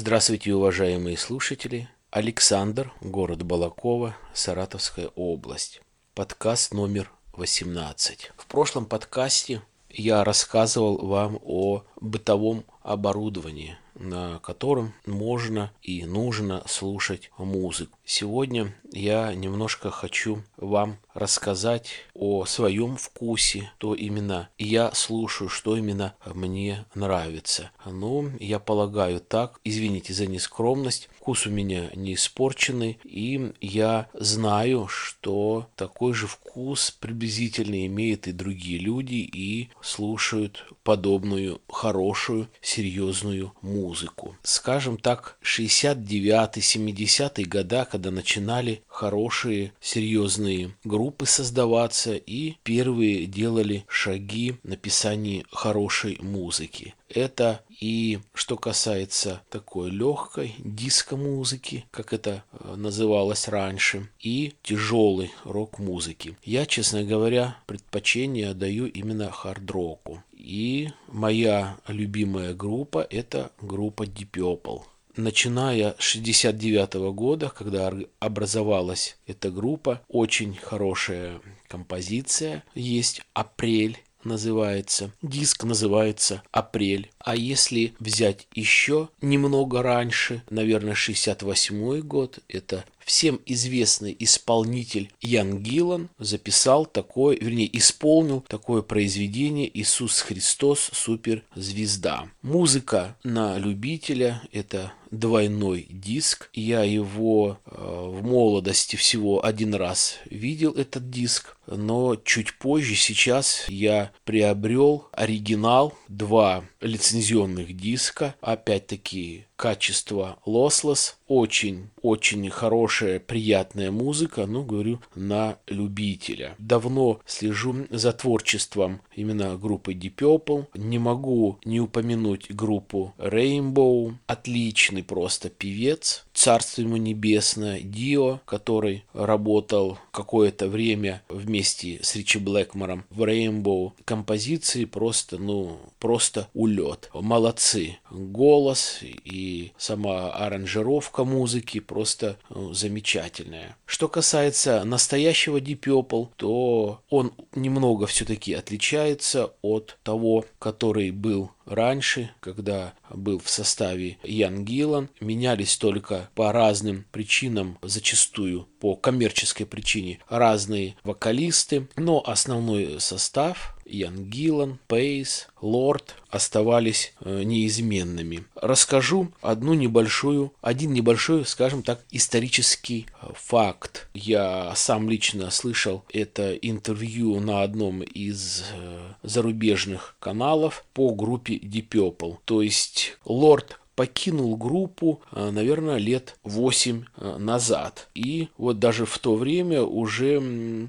Здравствуйте, уважаемые слушатели. Александр, город Балакова, Саратовская область. Подкаст номер 18. В прошлом подкасте я рассказывал вам о бытовом оборудовании, на котором можно и нужно слушать музыку. Сегодня я немножко хочу вам рассказать о своем вкусе, то именно я слушаю, что именно мне нравится. Ну, я полагаю так, извините за нескромность, вкус у меня не испорченный, и я знаю, что такой же вкус приблизительно имеют и другие люди и слушают подобную хорошую, серьезную музыку. Скажем так, 69-70-е года, когда начинали хорошие, серьезные группы создаваться и первые делали шаги в написании хорошей музыки. Это и что касается такой легкой диско-музыки, как это э, называлось раньше, и тяжелой рок-музыки. Я, честно говоря, предпочтение даю именно хард-року. И моя любимая группа – это группа Deep Purple начиная с 69 года, когда образовалась эта группа, очень хорошая композиция есть «Апрель», называется. Диск называется «Апрель». А если взять еще немного раньше, наверное, 68 год, это всем известный исполнитель Ян Гиллан записал такое, вернее, исполнил такое произведение «Иисус Христос. Суперзвезда». Музыка на любителя – это двойной диск. Я его э, в молодости всего один раз видел этот диск, но чуть позже сейчас я приобрел оригинал, два лицензионных диска, опять-таки качество lossless, очень, очень хорошая, приятная музыка, ну, говорю, на любителя. Давно слежу за творчеством именно группы Deep Purple. Не могу не упомянуть группу Rainbow. Отличный просто певец. Царство ему небесное. Дио, который работал какое-то время вместе с Ричи Блэкмором в Rainbow. Композиции просто, ну, просто улет. Молодцы. Голос и сама аранжировка музыки просто ну, замечательная. Что касается настоящего Deep Purple, то он немного все-таки отличается от того, который был раньше, когда был в составе Ян Гиллан, менялись только по разным причинам, зачастую по коммерческой причине, разные вокалисты, но основной состав Ян Гиллан, Пейс, Лорд оставались э, неизменными. Расскажу одну небольшую, один небольшой, скажем так, исторический э, факт. Я сам лично слышал это интервью на одном из э, зарубежных каналов по группе Deep Purple. То есть Лорд покинул группу, э, наверное, лет 8 э, назад. И вот даже в то время уже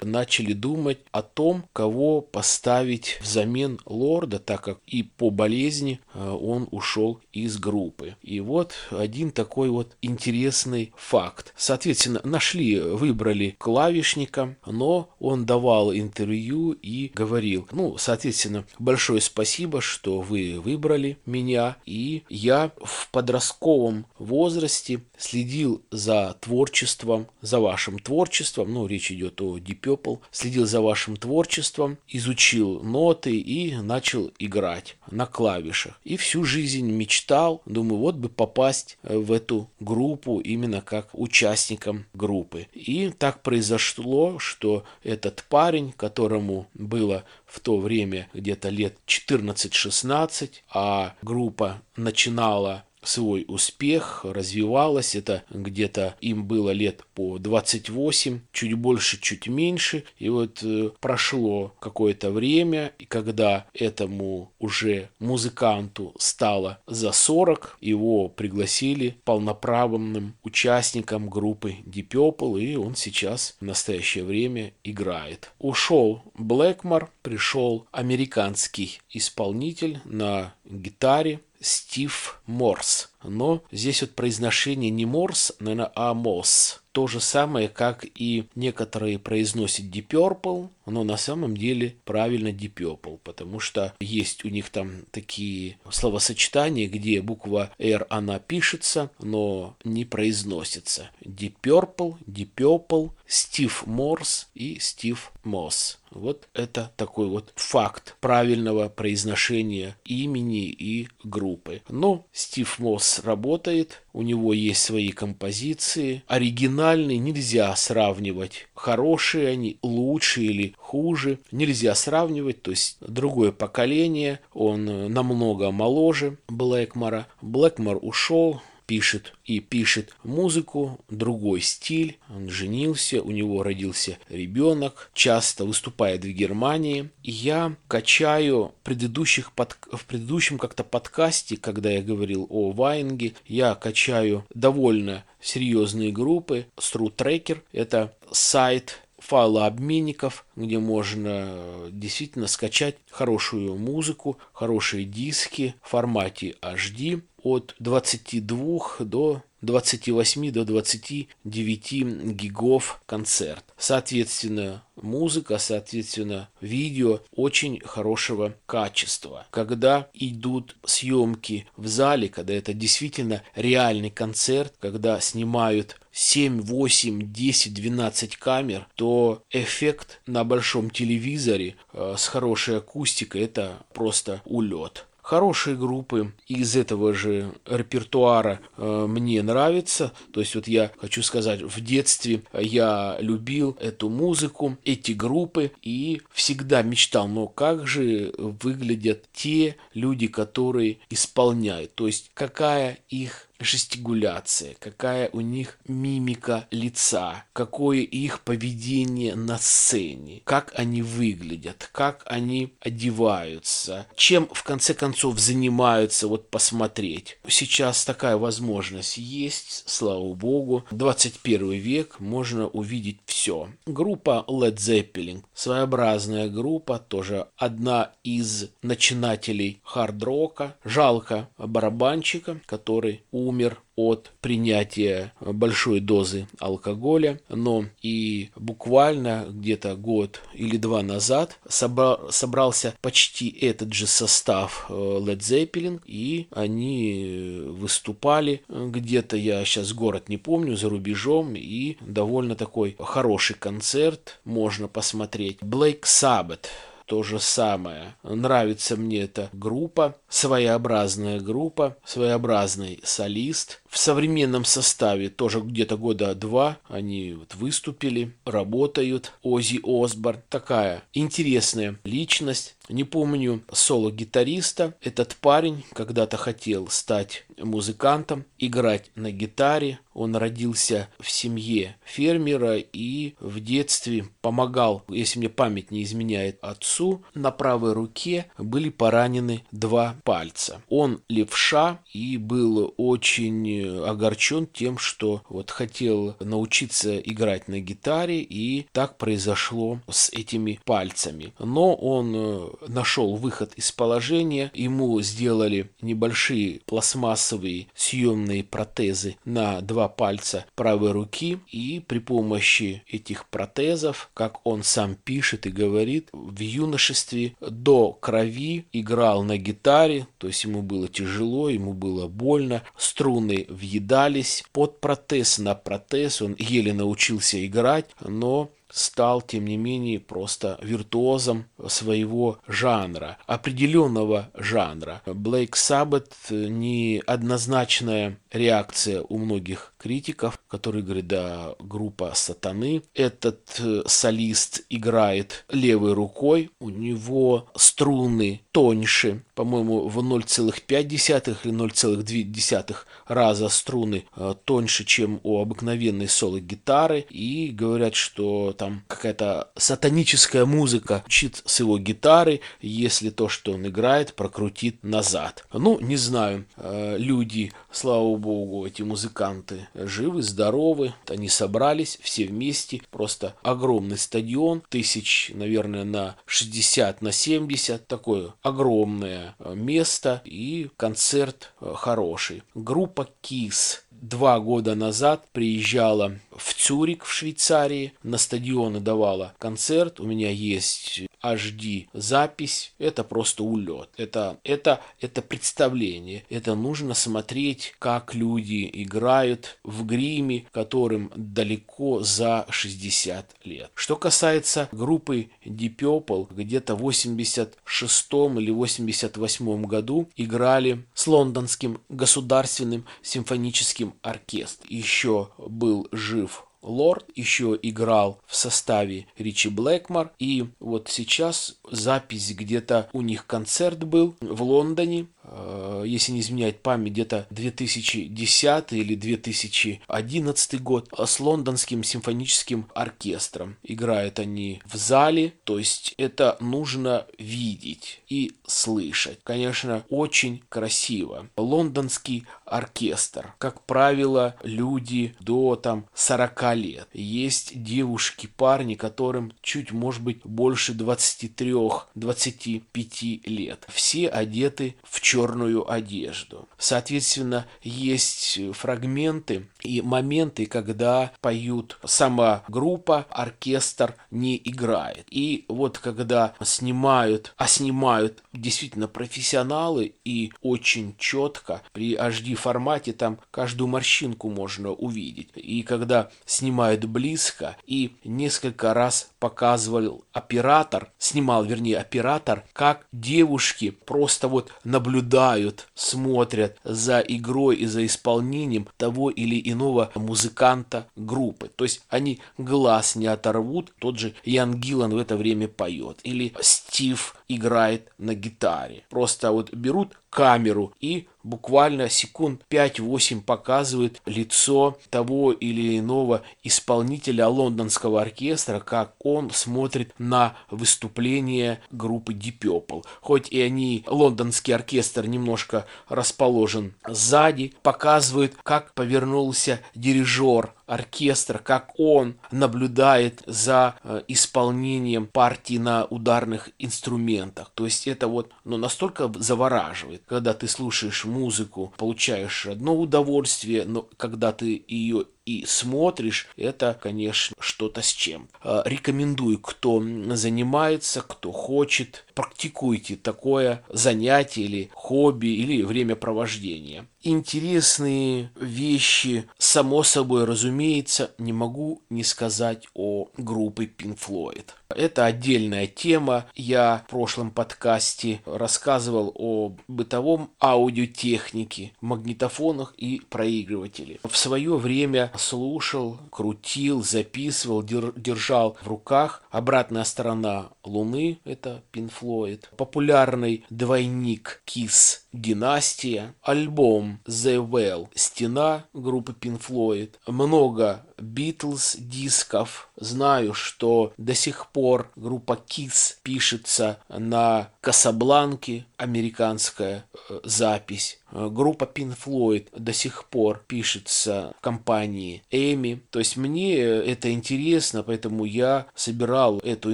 начали думать о том, кого поставить взамен Лорда, так как и по болезни э, он ушел из группы. И вот один такой вот интересный факт. Соответственно, нашли, выбрали клавишника, но он давал интервью и говорил, ну, соответственно, большое спасибо, что вы выбрали меня, и я подростковом возрасте следил за творчеством, за вашим творчеством, ну, речь идет о Deep Purple, следил за вашим творчеством, изучил ноты и начал играть на клавишах. И всю жизнь мечтал, думаю, вот бы попасть в эту группу именно как участником группы. И так произошло, что этот парень, которому было в то время где-то лет 14-16, а группа начинала свой успех, развивалась. Это где-то им было лет по 28, чуть больше, чуть меньше. И вот э, прошло какое-то время, и когда этому уже музыканту стало за 40, его пригласили полноправным участником группы Deep Purple, и он сейчас в настоящее время играет. Ушел Блэкмор, пришел американский исполнитель на гитаре, Стив Морс. Но здесь вот произношение не Морс, наверное, а Мосс. То же самое, как и некоторые произносят Deep Purple, но на самом деле правильно Deep Purple, потому что есть у них там такие словосочетания, где буква R она пишется, но не произносится. Deep Purple, Deep Purple, Стив Морс и Стив Мосс. Вот это такой вот факт правильного произношения имени и группы. Но Стив Мосс работает, у него есть свои композиции. Оригинальные нельзя сравнивать. Хорошие они, лучше или хуже. Нельзя сравнивать, то есть другое поколение. Он намного моложе Блэкмора. Блэкмор ушел, пишет и пишет музыку, другой стиль. Он женился, у него родился ребенок, часто выступает в Германии. И я качаю предыдущих под... в предыдущем как-то подкасте, когда я говорил о Ваенге, я качаю довольно серьезные группы. Tracker – это сайт файлообменников, где можно действительно скачать хорошую музыку, хорошие диски в формате HD от 22 до 28 до 29 гигов концерт. Соответственно, музыка, соответственно, видео очень хорошего качества. Когда идут съемки в зале, когда это действительно реальный концерт, когда снимают 7, 8, 10, 12 камер, то эффект на большом телевизоре э, с хорошей акустикой это просто улет. Хорошие группы из этого же репертуара э, мне нравятся. То есть вот я хочу сказать, в детстве я любил эту музыку, эти группы и всегда мечтал, но как же выглядят те люди, которые исполняют. То есть какая их жестикуляция, какая у них мимика лица, какое их поведение на сцене, как они выглядят, как они одеваются, чем в конце концов занимаются, вот посмотреть. Сейчас такая возможность есть, слава богу. 21 век, можно увидеть все. Группа Led Zeppelin, своеобразная группа, тоже одна из начинателей хард-рока. Жалко барабанщика, который умер умер от принятия большой дозы алкоголя, но и буквально где-то год или два назад собрался почти этот же состав э, Led Zeppelin, и они выступали где-то, я сейчас город не помню, за рубежом, и довольно такой хороший концерт можно посмотреть. Black Sabbath то же самое. Нравится мне эта группа, своеобразная группа, своеобразный солист. В современном составе тоже где-то года два они вот выступили, работают. Ози Осборн такая интересная личность. Не помню соло-гитариста. Этот парень когда-то хотел стать музыкантом, играть на гитаре. Он родился в семье фермера и в детстве помогал, если мне память не изменяет, отцу. На правой руке были поранены два пальца. Он левша и был очень огорчен тем, что вот хотел научиться играть на гитаре и так произошло с этими пальцами. Но он э, нашел выход из положения, ему сделали небольшие пластмассовые съемные протезы на два пальца правой руки, и при помощи этих протезов, как он сам пишет и говорит, в юношестве до крови играл на гитаре, то есть ему было тяжело, ему было больно, струны въедались под протез на протез, он еле научился играть, но стал, тем не менее, просто виртуозом своего жанра, определенного жанра. Блейк Саббат неоднозначная реакция у многих критиков, которые говорят, да, группа сатаны. Этот э, солист играет левой рукой, у него струны тоньше, по-моему, в 0,5 или 0,2 раза струны э, тоньше, чем у обыкновенной соло-гитары, и говорят, что там какая-то сатаническая музыка чит с его гитары, если то, что он играет, прокрутит назад. Ну, не знаю, э, люди, слава богу, эти музыканты живы, здоровы, они собрались все вместе, просто огромный стадион, тысяч, наверное, на 60, на 70, такое огромное э, место и концерт э, хороший. Группа KISS. Два года назад приезжала в Цюрик в Швейцарии, на стадионы давала концерт. У меня есть HD запись. Это просто улет. Это, это, это представление. Это нужно смотреть, как люди играют в гриме, которым далеко за 60 лет. Что касается группы Deep Purple, где-то в 86 или 88 году играли с лондонским государственным симфоническим оркестром. Еще был жив Лорд еще играл в составе Ричи Блэкмор. И вот сейчас запись где-то у них концерт был в Лондоне. Э, если не изменяет память, где-то 2010 или 2011 год с лондонским симфоническим оркестром. Играют они в зале, то есть это нужно видеть и слышать. Конечно, очень красиво. Лондонский оркестр. Как правило, люди до там 40 лет. Есть девушки, парни, которым чуть, может быть, больше 23-25 лет. Все одеты в черную одежду. Соответственно, есть фрагменты и моменты, когда поют сама группа, оркестр не играет. И вот когда снимают, а снимают действительно профессионалы и очень четко при HD формате там каждую морщинку можно увидеть. И когда снимают близко и несколько раз показывал оператор, снимал, вернее, оператор, как девушки просто вот наблюдают, смотрят за игрой и за исполнением того или иного музыканта группы. То есть они глаз не оторвут, тот же Ян Гиллан в это время поет. Или Стив играет на гитаре. Просто вот берут камеру и буквально секунд 5-8 показывают лицо того или иного исполнителя лондонского оркестра, как он смотрит на выступление группы Deep Purple. Хоть и они, лондонский оркестр, немножко расположен сзади, показывают, как повернулся дирижер оркестра, как он наблюдает за э, исполнением партий на ударных инструментах. То есть это вот ну, настолько завораживает, когда ты слушаешь музыку, получаешь одно удовольствие, но когда ты ее и смотришь, это, конечно, что-то с чем. А, рекомендую, кто занимается, кто хочет, практикуйте такое занятие или хобби или времяпровождение. Интересные вещи, само собой разумеется, не могу не сказать о группе Pink Floyd. Это отдельная тема. Я в прошлом подкасте рассказывал о бытовом аудиотехнике, магнитофонах и проигрывателе. В свое время слушал, крутил, записывал, держал в руках обратная сторона Луны, это Floyd, популярный двойник Kiss Династия, альбом The Well, Стена группы Floyd, много Beatles дисков. Знаю, что до сих пор группа Kiss пишется на Касабланке, американская э, запись. Э, группа Pink Floyd до сих пор пишется в компании Эми. То есть мне это интересно, поэтому я собирал эту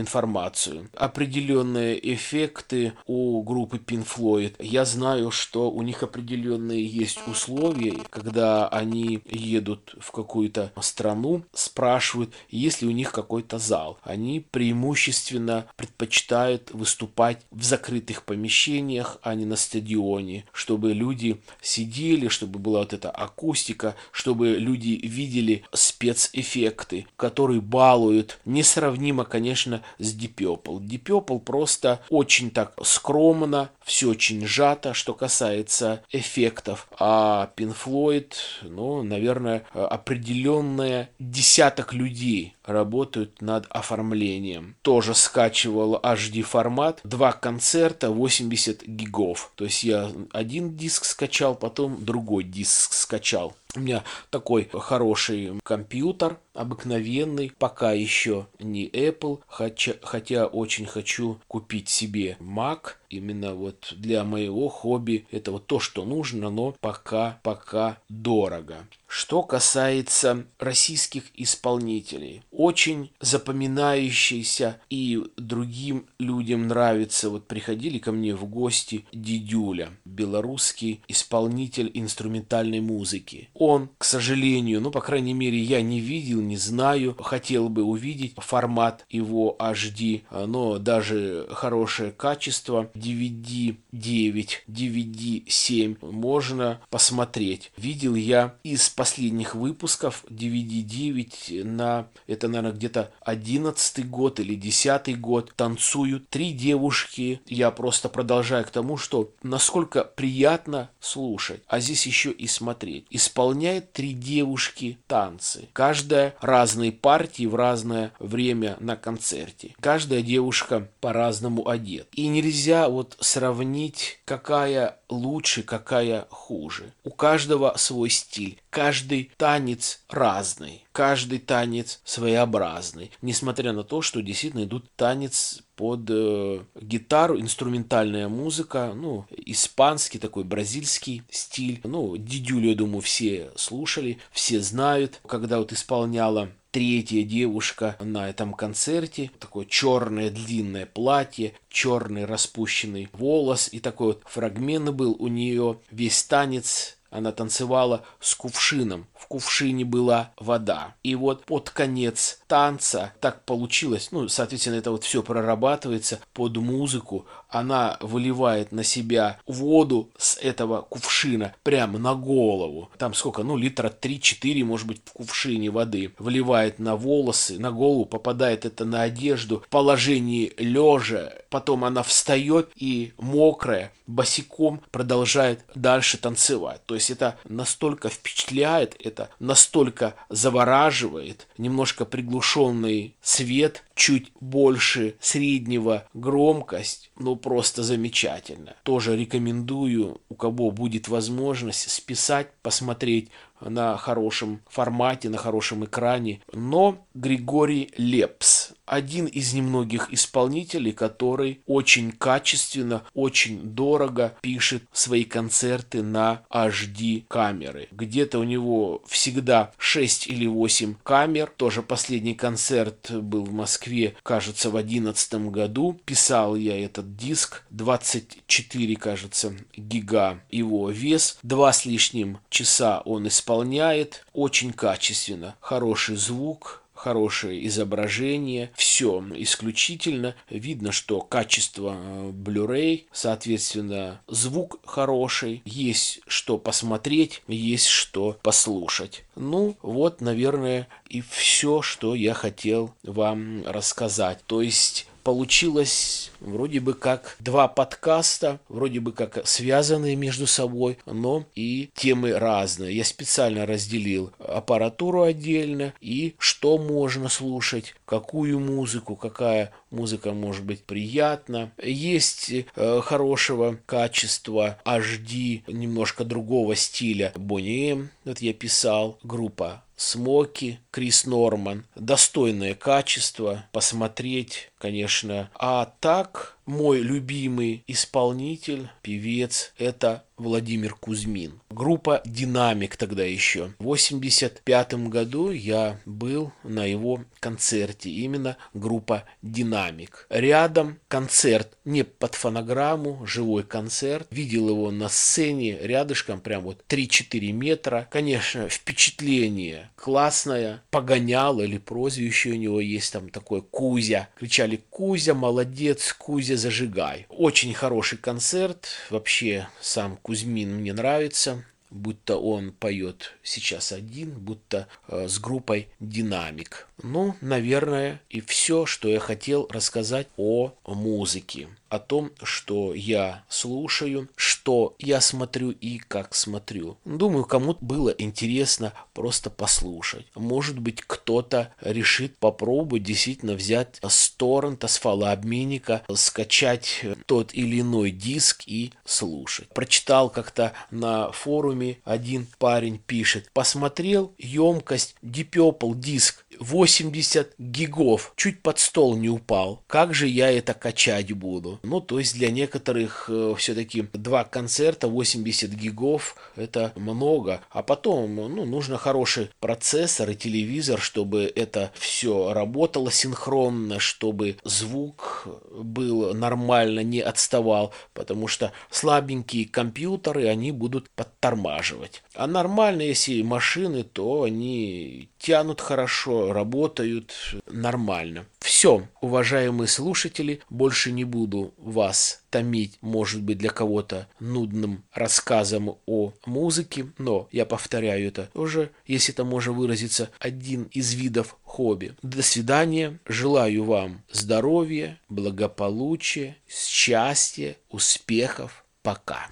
информацию. Определенные эффекты у группы Pink Floyd. Я знаю, что у них определенные есть условия, когда они едут в какую-то страну, спрашивают, есть ли у них какой-то зал. Они преимущественно предпочитают выступать в закрытых помещениях, а не на стадионе, чтобы люди люди сидели, чтобы была вот эта акустика, чтобы люди видели спецэффекты, которые балуют несравнимо, конечно, с. Deep Purple просто очень так скромно, все очень сжато, что касается эффектов. А Floyd, ну, наверное, определенная десяток людей работают над оформлением. Тоже скачивал HD формат, два концерта, 80 гигов. То есть я один диск скачал, потом другой диск скачал. У меня такой хороший компьютер, обыкновенный, пока еще не Apple, хотя, хотя очень хочу купить себе Mac, именно вот для моего хобби. Это вот то, что нужно, но пока, пока дорого. Что касается российских исполнителей, очень запоминающийся и другим людям нравится. Вот приходили ко мне в гости Дидюля, белорусский исполнитель инструментальной музыки. Он, к сожалению, ну, по крайней мере, я не видел, не знаю, хотел бы увидеть формат его HD, но даже хорошее качество DVD 9, DVD 7 можно посмотреть. Видел я из последних выпусков DVD 9 на, это, наверное, где-то 11 год или 10 год танцуют три девушки. Я просто продолжаю к тому, что насколько приятно слушать, а здесь еще и смотреть. Исполняет три девушки танцы. Каждая разные партии в разное время на концерте. Каждая девушка по-разному одет. И нельзя вот сравнить, какая лучше, какая хуже. У каждого свой стиль. Каждый танец разный. Каждый танец своеобразный. Несмотря на то, что действительно идут танец под э, гитару, инструментальная музыка, ну, испанский такой бразильский стиль. Ну, Дидюлю, я думаю, все слушали, все знают, когда вот исполняла третья девушка на этом концерте. Такое черное длинное платье, черный распущенный волос и такой вот фрагмент был у нее. Весь танец она танцевала с кувшином. В кувшине была вода. И вот под конец танца так получилось, ну, соответственно, это вот все прорабатывается под музыку. Она выливает на себя воду с этого кувшина прямо на голову. Там сколько, ну, литра 3-4, может быть, в кувшине воды. Выливает на волосы, на голову, попадает это на одежду в положении лежа. Потом она встает и мокрая, босиком продолжает дальше танцевать. То есть это настолько впечатляет, это настолько завораживает, немножко приглушенный свет, чуть больше среднего громкость, ну просто замечательно. Тоже рекомендую, у кого будет возможность списать, посмотреть на хорошем формате, на хорошем экране. Но Григорий Лепс один из немногих исполнителей, который очень качественно, очень дорого пишет свои концерты на HD камеры. Где-то у него всегда 6 или 8 камер. Тоже последний концерт был в Москве, кажется, в 2011 году. Писал я этот диск. 24, кажется, гига его вес. Два с лишним часа он исполняет. Очень качественно. Хороший звук, хорошее изображение, все исключительно. Видно, что качество э, Blu-ray, соответственно, звук хороший, есть что посмотреть, есть что послушать. Ну, вот, наверное, и все, что я хотел вам рассказать. То есть получилось вроде бы как два подкаста, вроде бы как связанные между собой, но и темы разные. Я специально разделил аппаратуру отдельно и что можно слушать, какую музыку, какая музыка может быть приятна. Есть э, хорошего качества HD, немножко другого стиля Bonnie вот я писал, группа Смоки, Крис Норман. Достойное качество, посмотреть, конечно. А так, мой любимый исполнитель, певец, это Владимир Кузьмин. Группа «Динамик» тогда еще. В 85 году я был на его концерте. Именно группа «Динамик». Рядом концерт не под фонограмму, живой концерт. Видел его на сцене рядышком, прям вот 3-4 метра. Конечно, впечатление классное. Погонял или прозвище у него есть там такое Кузя. Кричали «Кузя, молодец, Кузя, зажигай». Очень хороший концерт. Вообще сам Кузьмин мне нравится, будто он поет сейчас один, будто э, с группой «Динамик». Ну, наверное, и все, что я хотел рассказать о музыке о том, что я слушаю, что я смотрю и как смотрю. Думаю, кому-то было интересно просто послушать. Может быть, кто-то решит попробовать действительно взять с торрента, с фалообменника, скачать тот или иной диск и слушать. Прочитал как-то на форуме форуме один парень пишет. Посмотрел емкость Deep диск 80 гигов. Чуть под стол не упал. Как же я это качать буду? Ну, то есть для некоторых э, все-таки два концерта 80 гигов это много. А потом, ну, нужно хороший процессор и телевизор, чтобы это все работало синхронно, чтобы звук был нормально, не отставал, потому что слабенькие компьютеры, они будут подтормаживать. А нормально, если машины, то они тянут хорошо, работают нормально. Все, уважаемые слушатели, больше не буду вас томить, может быть, для кого-то нудным рассказом о музыке, но я повторяю это уже, если это можно выразиться, один из видов хобби. До свидания, желаю вам здоровья, благополучия, счастья, успехов. Пока.